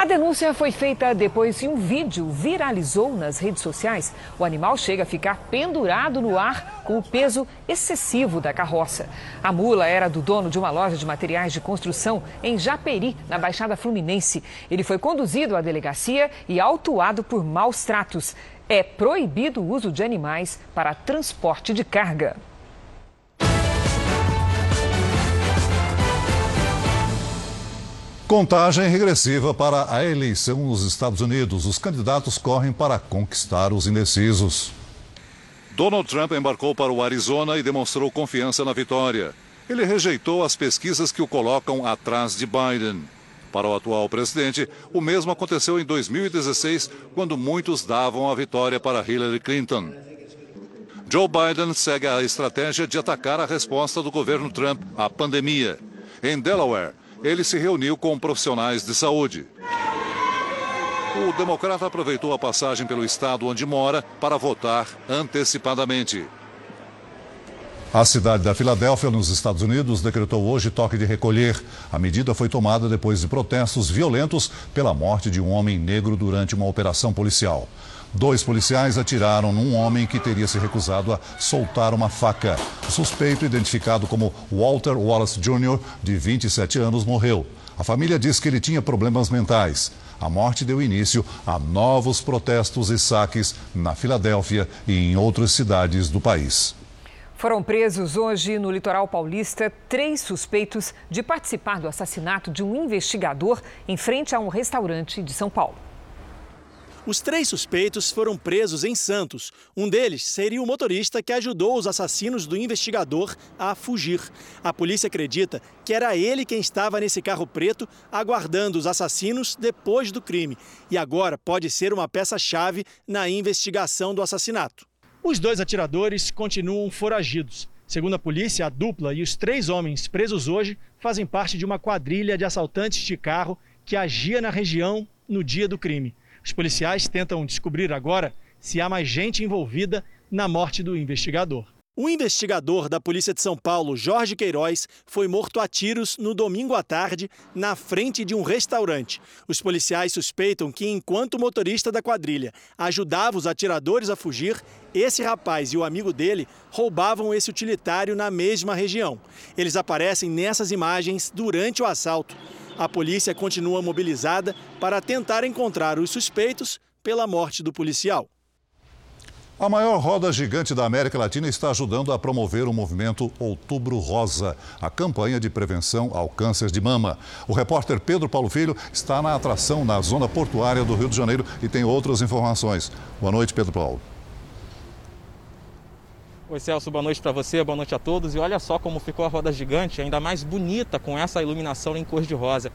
S2: A denúncia foi feita depois que um vídeo viralizou nas redes sociais. O animal chega a ficar pendurado no ar com o peso excessivo da carroça. A mula era do dono de uma loja de materiais de construção em Japeri, na Baixada Fluminense. Ele foi conduzido à delegacia e autuado por maus tratos. É proibido o uso de animais para transporte de carga.
S3: Contagem regressiva para a eleição nos Estados Unidos. Os candidatos correm para conquistar os indecisos. Donald Trump embarcou para o Arizona e demonstrou confiança na vitória. Ele rejeitou as pesquisas que o colocam atrás de Biden. Para o atual presidente, o mesmo aconteceu em 2016, quando muitos davam a vitória para Hillary Clinton. Joe Biden segue a estratégia de atacar a resposta do governo Trump à pandemia. Em Delaware, ele se reuniu com profissionais de saúde. O democrata aproveitou a passagem pelo estado onde mora para votar antecipadamente. A cidade da Filadélfia, nos Estados Unidos, decretou hoje toque de recolher. A medida foi tomada depois de protestos violentos pela morte de um homem negro durante uma operação policial. Dois policiais atiraram num homem que teria se recusado a soltar uma faca. O suspeito, identificado como Walter Wallace Jr., de 27 anos, morreu. A família diz que ele tinha problemas mentais. A morte deu início a novos protestos e saques na Filadélfia e em outras cidades do país.
S2: Foram presos hoje no litoral paulista três suspeitos de participar do assassinato de um investigador em frente a um restaurante de São Paulo.
S46: Os três suspeitos foram presos em Santos. Um deles seria o motorista que ajudou os assassinos do investigador a fugir. A polícia acredita que era ele quem estava nesse carro preto aguardando os assassinos depois do crime. E agora pode ser uma peça-chave na investigação do assassinato. Os dois atiradores continuam foragidos. Segundo a polícia, a dupla e os três homens presos hoje fazem parte de uma quadrilha de assaltantes de carro que agia na região no dia do crime. Os policiais tentam descobrir agora se há mais gente envolvida na morte do investigador. O investigador da Polícia de São Paulo, Jorge Queiroz, foi morto a tiros no domingo à tarde, na frente de um restaurante. Os policiais suspeitam que, enquanto o motorista da quadrilha ajudava os atiradores a fugir, esse rapaz e o amigo dele roubavam esse utilitário na mesma região. Eles aparecem nessas imagens durante o assalto. A polícia continua mobilizada para tentar encontrar os suspeitos pela morte do policial.
S3: A maior roda gigante da América Latina está ajudando a promover o movimento Outubro Rosa, a campanha de prevenção ao câncer de mama. O repórter Pedro Paulo Filho está na atração na zona portuária do Rio de Janeiro e tem outras informações. Boa noite, Pedro Paulo.
S47: Oi, Celso, boa noite para você, boa noite a todos. E olha só como ficou a roda gigante, ainda mais bonita com essa iluminação em cor de rosa.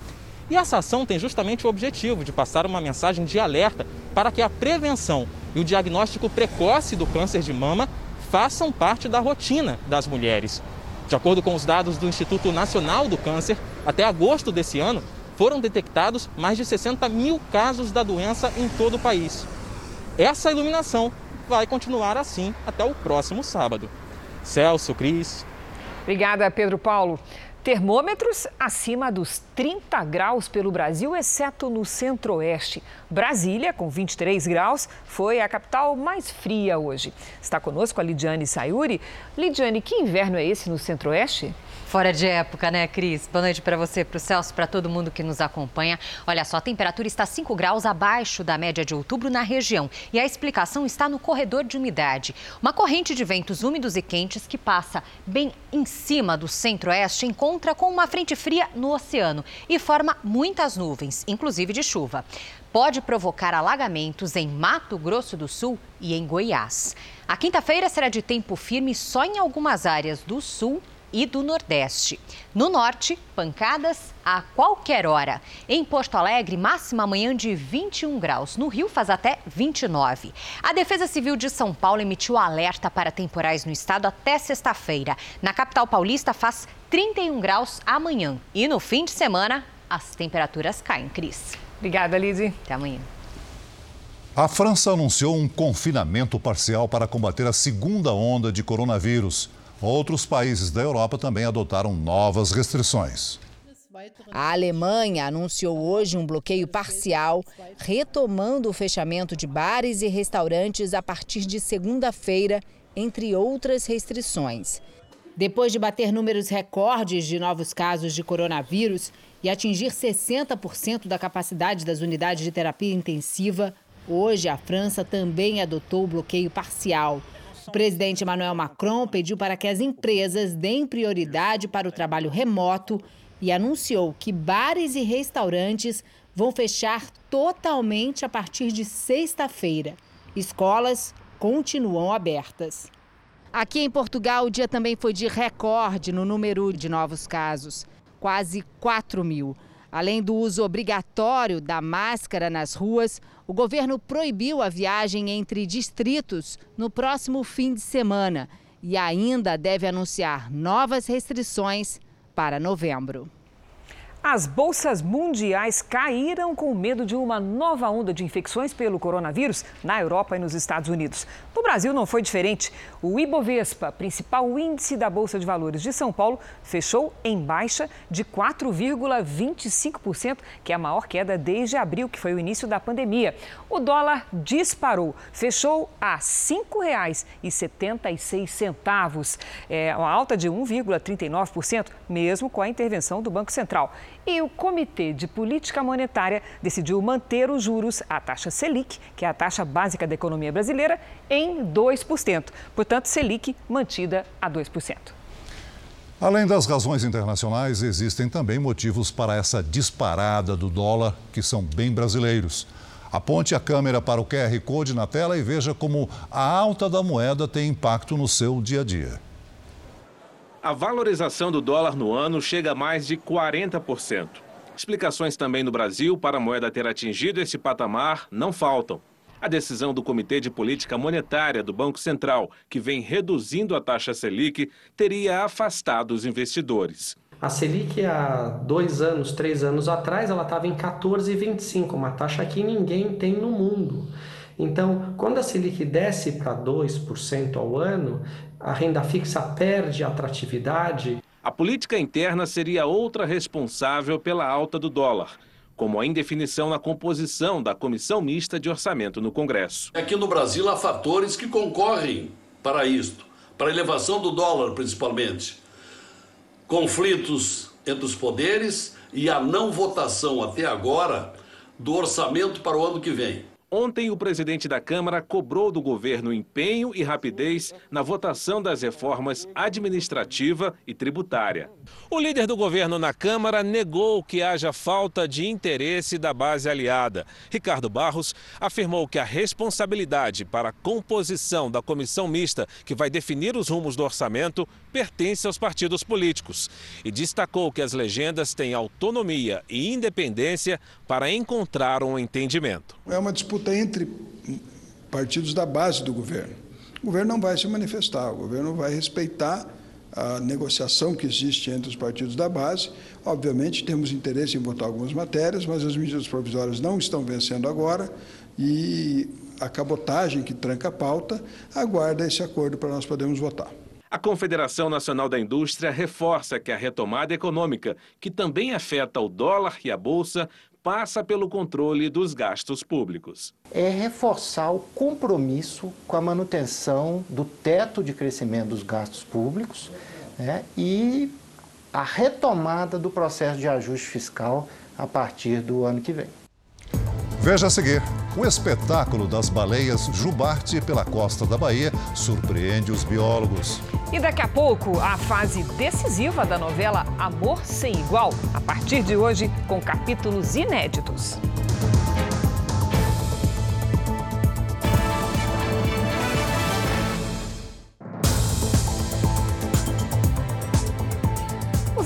S47: E essa ação tem justamente o objetivo de passar uma mensagem de alerta para que a prevenção e o diagnóstico precoce do câncer de mama façam parte da rotina das mulheres. De acordo com os dados do Instituto Nacional do Câncer, até agosto desse ano foram detectados mais de 60 mil casos da doença em todo o país. Essa iluminação vai continuar assim até o próximo sábado. Celso, Cris.
S2: Obrigada, Pedro Paulo. Termômetros acima dos 30 graus pelo Brasil, exceto no centro-oeste. Brasília, com 23 graus, foi a capital mais fria hoje. Está conosco a Lidiane Sayuri. Lidiane, que inverno é esse no centro-oeste?
S48: Fora de época, né, Cris? Boa noite para você, para o Celso, para todo mundo que nos acompanha. Olha só, a temperatura está 5 graus abaixo da média de outubro na região e a explicação está no corredor de umidade. Uma corrente de ventos úmidos e quentes que passa bem em cima do centro-oeste encontra com uma frente fria no oceano e forma muitas nuvens, inclusive de chuva. Pode provocar alagamentos em Mato Grosso do Sul e em Goiás. A quinta-feira será de tempo firme só em algumas áreas do sul e do Nordeste. No Norte, pancadas a qualquer hora. Em Porto Alegre, máxima amanhã de 21 graus. No Rio, faz até 29. A Defesa Civil de São Paulo emitiu alerta para temporais no estado até sexta-feira. Na capital paulista, faz 31 graus amanhã. E no fim de semana, as temperaturas caem, Cris.
S2: Obrigada, Lizy.
S48: Até amanhã.
S3: A França anunciou um confinamento parcial para combater a segunda onda de coronavírus. Outros países da Europa também adotaram novas restrições.
S39: A Alemanha anunciou hoje um bloqueio parcial, retomando o fechamento de bares e restaurantes a partir de segunda-feira, entre outras restrições. Depois de bater números recordes de novos casos de coronavírus e atingir 60% da capacidade das unidades de terapia intensiva, hoje a França também adotou o bloqueio parcial. O presidente Emmanuel Macron pediu para que as empresas deem prioridade para o trabalho remoto e anunciou que bares e restaurantes vão fechar totalmente a partir de sexta-feira. Escolas continuam abertas. Aqui em Portugal, o dia também foi de recorde no número de novos casos quase 4 mil. Além do uso obrigatório da máscara nas ruas, o governo proibiu a viagem entre distritos no próximo fim de semana e ainda deve anunciar novas restrições para novembro.
S2: As bolsas mundiais caíram com medo de uma nova onda de infecções pelo coronavírus na Europa e nos Estados Unidos. No Brasil não foi diferente. O Ibovespa, principal índice da Bolsa de Valores de São Paulo, fechou em baixa de 4,25%, que é a maior queda desde abril, que foi o início da pandemia. O dólar disparou, fechou a R$ 5,76, é uma alta de 1,39%, mesmo com a intervenção do Banco Central. E o Comitê de Política Monetária decidiu manter os juros, a taxa Selic, que é a taxa básica da economia brasileira, em 2%. Portanto, Selic mantida a 2%.
S3: Além das razões internacionais, existem também motivos para essa disparada do dólar que são bem brasileiros. Aponte a câmera para o QR Code na tela e veja como a alta da moeda tem impacto no seu dia a dia.
S49: A valorização do dólar no ano chega a mais de 40%. Explicações também no Brasil para a moeda ter atingido esse patamar não faltam. A decisão do Comitê de Política Monetária do Banco Central, que vem reduzindo a taxa Selic, teria afastado os investidores.
S50: A Selic há dois anos, três anos atrás, ela estava em 14,25, uma taxa que ninguém tem no mundo. Então, quando a Selic desce para 2% ao ano, a renda fixa perde atratividade.
S49: A política interna seria outra responsável pela alta do dólar, como a indefinição na composição da Comissão Mista de Orçamento no Congresso.
S51: Aqui no Brasil há fatores que concorrem para isto, para a elevação do dólar principalmente. Conflitos entre os poderes e a não votação até agora do orçamento para o ano que vem.
S49: Ontem, o presidente da Câmara cobrou do governo empenho e rapidez na votação das reformas administrativa e tributária. O líder do governo na Câmara negou que haja falta de interesse da base aliada. Ricardo Barros afirmou que a responsabilidade para a composição da comissão mista que vai definir os rumos do orçamento pertence aos partidos políticos e destacou que as legendas têm autonomia e independência para encontrar um entendimento.
S52: É uma disputa entre partidos da base do governo. O governo não vai se manifestar, o governo vai respeitar a negociação que existe entre os partidos da base. Obviamente, temos interesse em votar algumas matérias, mas as medidas provisórias não estão vencendo agora e a cabotagem que tranca a pauta aguarda esse acordo para nós podermos votar.
S49: A Confederação Nacional da Indústria reforça que a retomada econômica, que também afeta o dólar e a bolsa, passa pelo controle dos gastos públicos.
S40: É reforçar o compromisso com a manutenção do teto de crescimento dos gastos públicos né, e a retomada do processo de ajuste fiscal a partir do ano que vem.
S3: Veja a seguir. O espetáculo das baleias Jubarte pela costa da Bahia surpreende os biólogos.
S2: E daqui a pouco, a fase decisiva da novela Amor Sem Igual, a partir de hoje, com capítulos inéditos.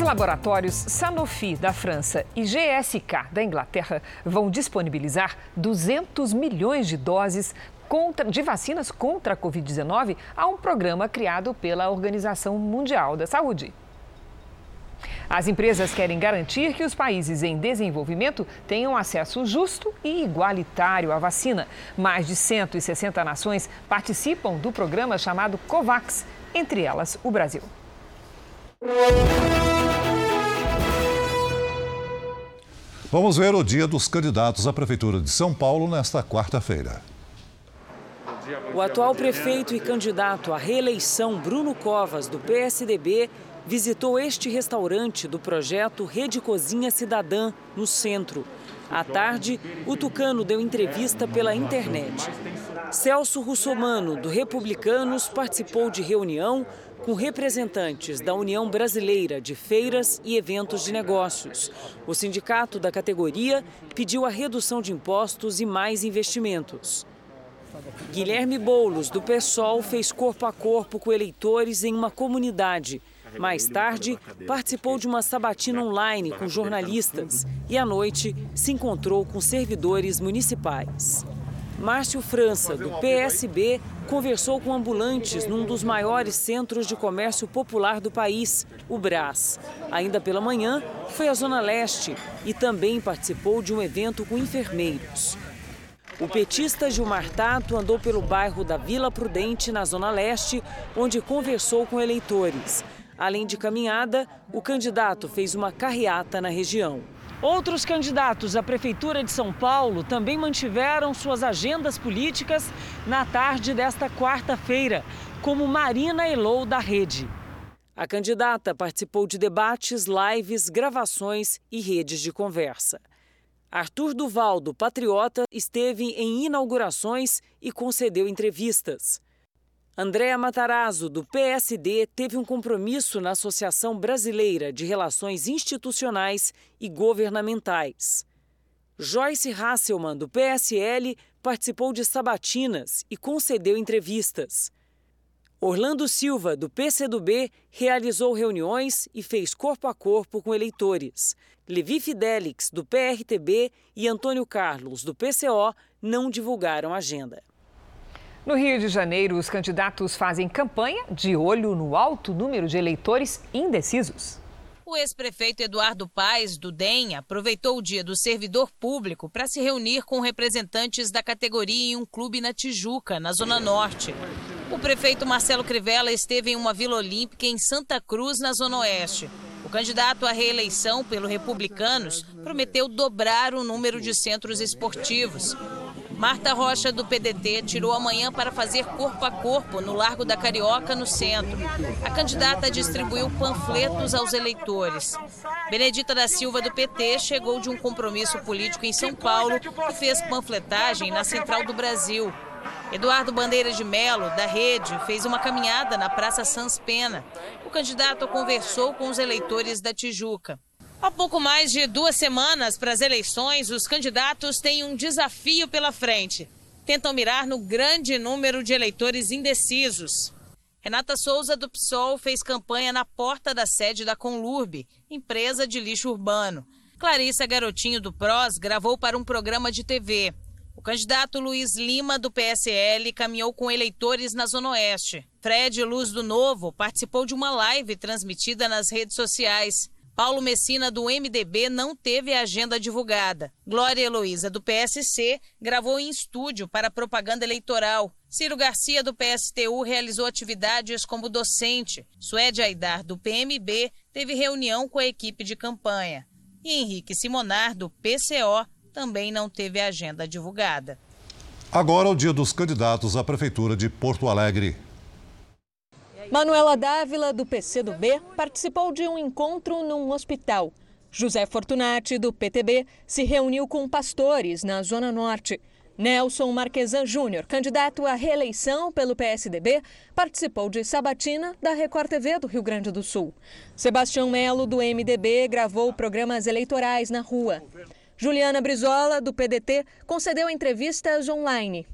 S2: laboratórios Sanofi da França e GSK da Inglaterra vão disponibilizar 200 milhões de doses contra, de vacinas contra a Covid-19 a um programa criado pela Organização Mundial da Saúde. As empresas querem garantir que os países em desenvolvimento tenham acesso justo e igualitário à vacina. Mais de 160 nações participam do programa chamado COVAX, entre elas o Brasil.
S3: Vamos ver o dia dos candidatos à Prefeitura de São Paulo nesta quarta-feira.
S53: O atual prefeito e candidato à reeleição, Bruno Covas, do PSDB, visitou este restaurante do projeto Rede Cozinha Cidadã, no centro. À tarde, o Tucano deu entrevista pela internet. Celso Russomano, do Republicanos, participou de reunião com representantes da União Brasileira de Feiras e Eventos de Negócios. O sindicato da categoria pediu a redução de impostos e mais investimentos. Guilherme Boulos, do PSOL, fez corpo a corpo com eleitores em uma comunidade. Mais tarde, participou de uma sabatina online com jornalistas e, à noite, se encontrou com servidores municipais. Márcio França, do PSB, conversou com ambulantes num dos maiores centros de comércio popular do país, o Brás. Ainda pela manhã, foi à Zona Leste e também participou de um evento com enfermeiros. O petista Gilmar Tato andou pelo bairro da Vila Prudente, na Zona Leste, onde conversou com eleitores. Além de caminhada, o candidato fez uma carreata na região. Outros candidatos à Prefeitura de São Paulo também mantiveram suas agendas políticas na tarde desta quarta-feira, como Marina Elou da Rede. A candidata participou de debates, lives, gravações e redes de conversa. Arthur Duval, do Patriota, esteve em inaugurações e concedeu entrevistas. Andréa Matarazzo, do PSD, teve um compromisso na Associação Brasileira de Relações Institucionais e Governamentais. Joyce Hasselmann, do PSL, participou de sabatinas e concedeu entrevistas. Orlando Silva, do PCdoB, realizou reuniões e fez corpo a corpo com eleitores. Levi Fidelix, do PRTB, e Antônio Carlos, do PCO, não divulgaram agenda.
S2: No Rio de Janeiro, os candidatos fazem campanha de olho no alto número de eleitores indecisos.
S54: O ex-prefeito Eduardo Paes, do DEM, aproveitou o dia do servidor público para se reunir com representantes da categoria em um clube na Tijuca, na Zona Norte. O prefeito Marcelo Crivella esteve em uma vila olímpica em Santa Cruz, na Zona Oeste. O candidato à reeleição pelo Republicanos prometeu dobrar o número de centros esportivos. Marta Rocha, do PDT, tirou amanhã para fazer corpo a corpo no Largo da Carioca, no centro. A candidata distribuiu panfletos aos eleitores. Benedita da Silva, do PT, chegou de um compromisso político em São Paulo e fez panfletagem na Central do Brasil. Eduardo Bandeira de Melo, da Rede, fez uma caminhada na Praça Sans Pena. O candidato conversou com os eleitores da Tijuca. Há pouco mais de duas semanas para as eleições, os candidatos têm um desafio pela frente. Tentam mirar no grande número de eleitores indecisos. Renata Souza, do PSOL, fez campanha na porta da sede da Conlurb, empresa de lixo urbano. Clarissa Garotinho, do PROS, gravou para um programa de TV. O candidato Luiz Lima, do PSL, caminhou com eleitores na Zona Oeste. Fred Luz do Novo participou de uma live transmitida nas redes sociais. Paulo Messina, do MDB, não teve a agenda divulgada. Glória Heloísa, do PSC, gravou em estúdio para propaganda eleitoral. Ciro Garcia, do PSTU, realizou atividades como docente. Suede Aidar, do PMB, teve reunião com a equipe de campanha. E Henrique Simonar, do PCO, também não teve agenda divulgada.
S3: Agora é o dia dos candidatos à Prefeitura de Porto Alegre.
S55: Manuela Dávila, do PCdoB, participou de um encontro num hospital. José Fortunati, do PTB, se reuniu com pastores na Zona Norte. Nelson Marquesan Júnior, candidato à reeleição pelo PSDB, participou de sabatina da Record TV do Rio Grande do Sul. Sebastião Melo, do MDB, gravou programas eleitorais na rua. Juliana Brizola, do PDT, concedeu entrevistas online.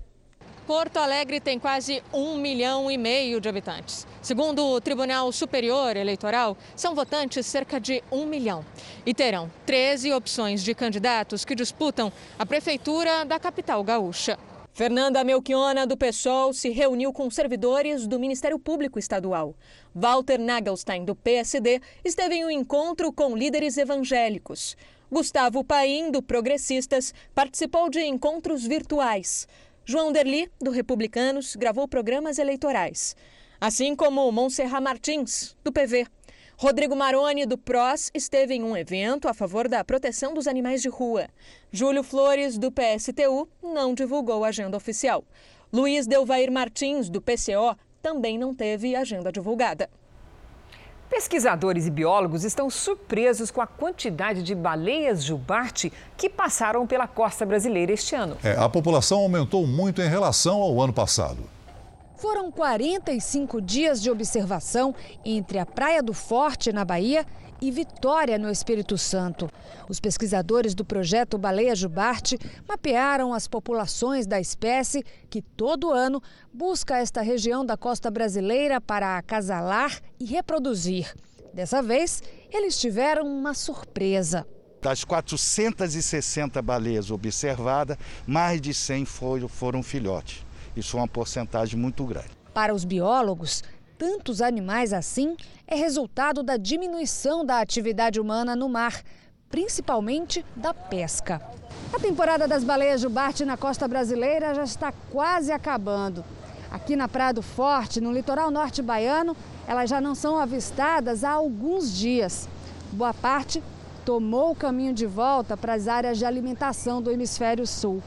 S56: Porto Alegre tem quase um milhão e meio de habitantes.
S49: Segundo o Tribunal Superior Eleitoral, são votantes cerca de um milhão e terão 13 opções de candidatos que disputam a prefeitura da capital gaúcha. Fernanda Melchiona, do PSOL, se reuniu com servidores do Ministério Público Estadual. Walter Nagelstein, do PSD, esteve em um encontro com líderes evangélicos. Gustavo Paim, do Progressistas, participou de encontros virtuais. João Derli, do Republicanos, gravou programas eleitorais assim como Monserrat Martins, do PV. Rodrigo Maroni, do PROS, esteve em um evento a favor da proteção dos animais de rua. Júlio Flores, do PSTU, não divulgou agenda oficial. Luiz Delvair Martins, do PCO, também não teve agenda divulgada.
S2: Pesquisadores e biólogos estão surpresos com a quantidade de baleias jubarte que passaram pela costa brasileira este ano.
S3: É, a população aumentou muito em relação ao ano passado.
S56: Foram 45 dias de observação entre a Praia do Forte, na Bahia, e Vitória, no Espírito Santo. Os pesquisadores do projeto Baleia Jubarte mapearam as populações da espécie que todo ano busca esta região da costa brasileira para acasalar e reproduzir. Dessa vez, eles tiveram uma surpresa.
S40: Das 460 baleias observadas, mais de 100 foram, foram filhotes. Isso é uma porcentagem muito grande.
S56: Para os biólogos, tantos animais assim é resultado da diminuição da atividade humana no mar, principalmente da pesca. A temporada das baleias jubarte na costa brasileira já está quase acabando. Aqui na Praia do Forte, no litoral norte baiano, elas já não são avistadas há alguns dias. Boa parte tomou o caminho de volta para as áreas de alimentação do hemisfério sul.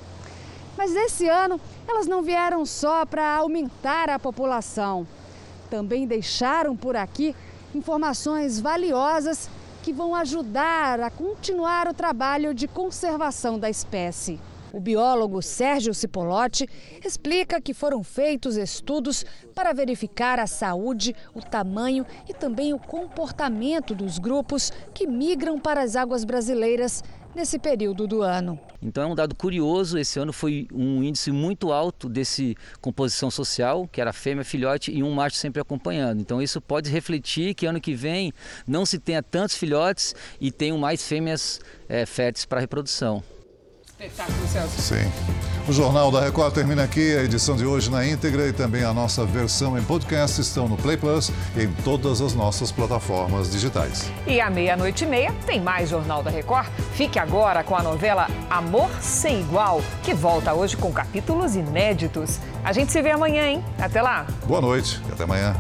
S56: Mas esse ano elas não vieram só para aumentar a população. Também deixaram por aqui informações valiosas que vão ajudar a continuar o trabalho de conservação da espécie. O biólogo Sérgio Cipolotti explica que foram feitos estudos para verificar a saúde, o tamanho e também o comportamento dos grupos que migram para as águas brasileiras nesse período do ano.
S57: Então é um dado curioso, esse ano foi um índice muito alto desse composição social, que era fêmea, filhote e um macho sempre acompanhando. Então isso pode refletir que ano que vem não se tenha tantos filhotes e tenham mais fêmeas é, férteis para reprodução.
S2: Espetáculo, Celso.
S3: Sim. O Jornal da Record termina aqui. A edição de hoje na íntegra e também a nossa versão em podcast estão no Play Plus e em todas as nossas plataformas digitais.
S2: E à meia-noite e meia tem mais Jornal da Record. Fique agora com a novela Amor Sem Igual, que volta hoje com capítulos inéditos. A gente se vê amanhã, hein? Até lá.
S3: Boa noite e até amanhã.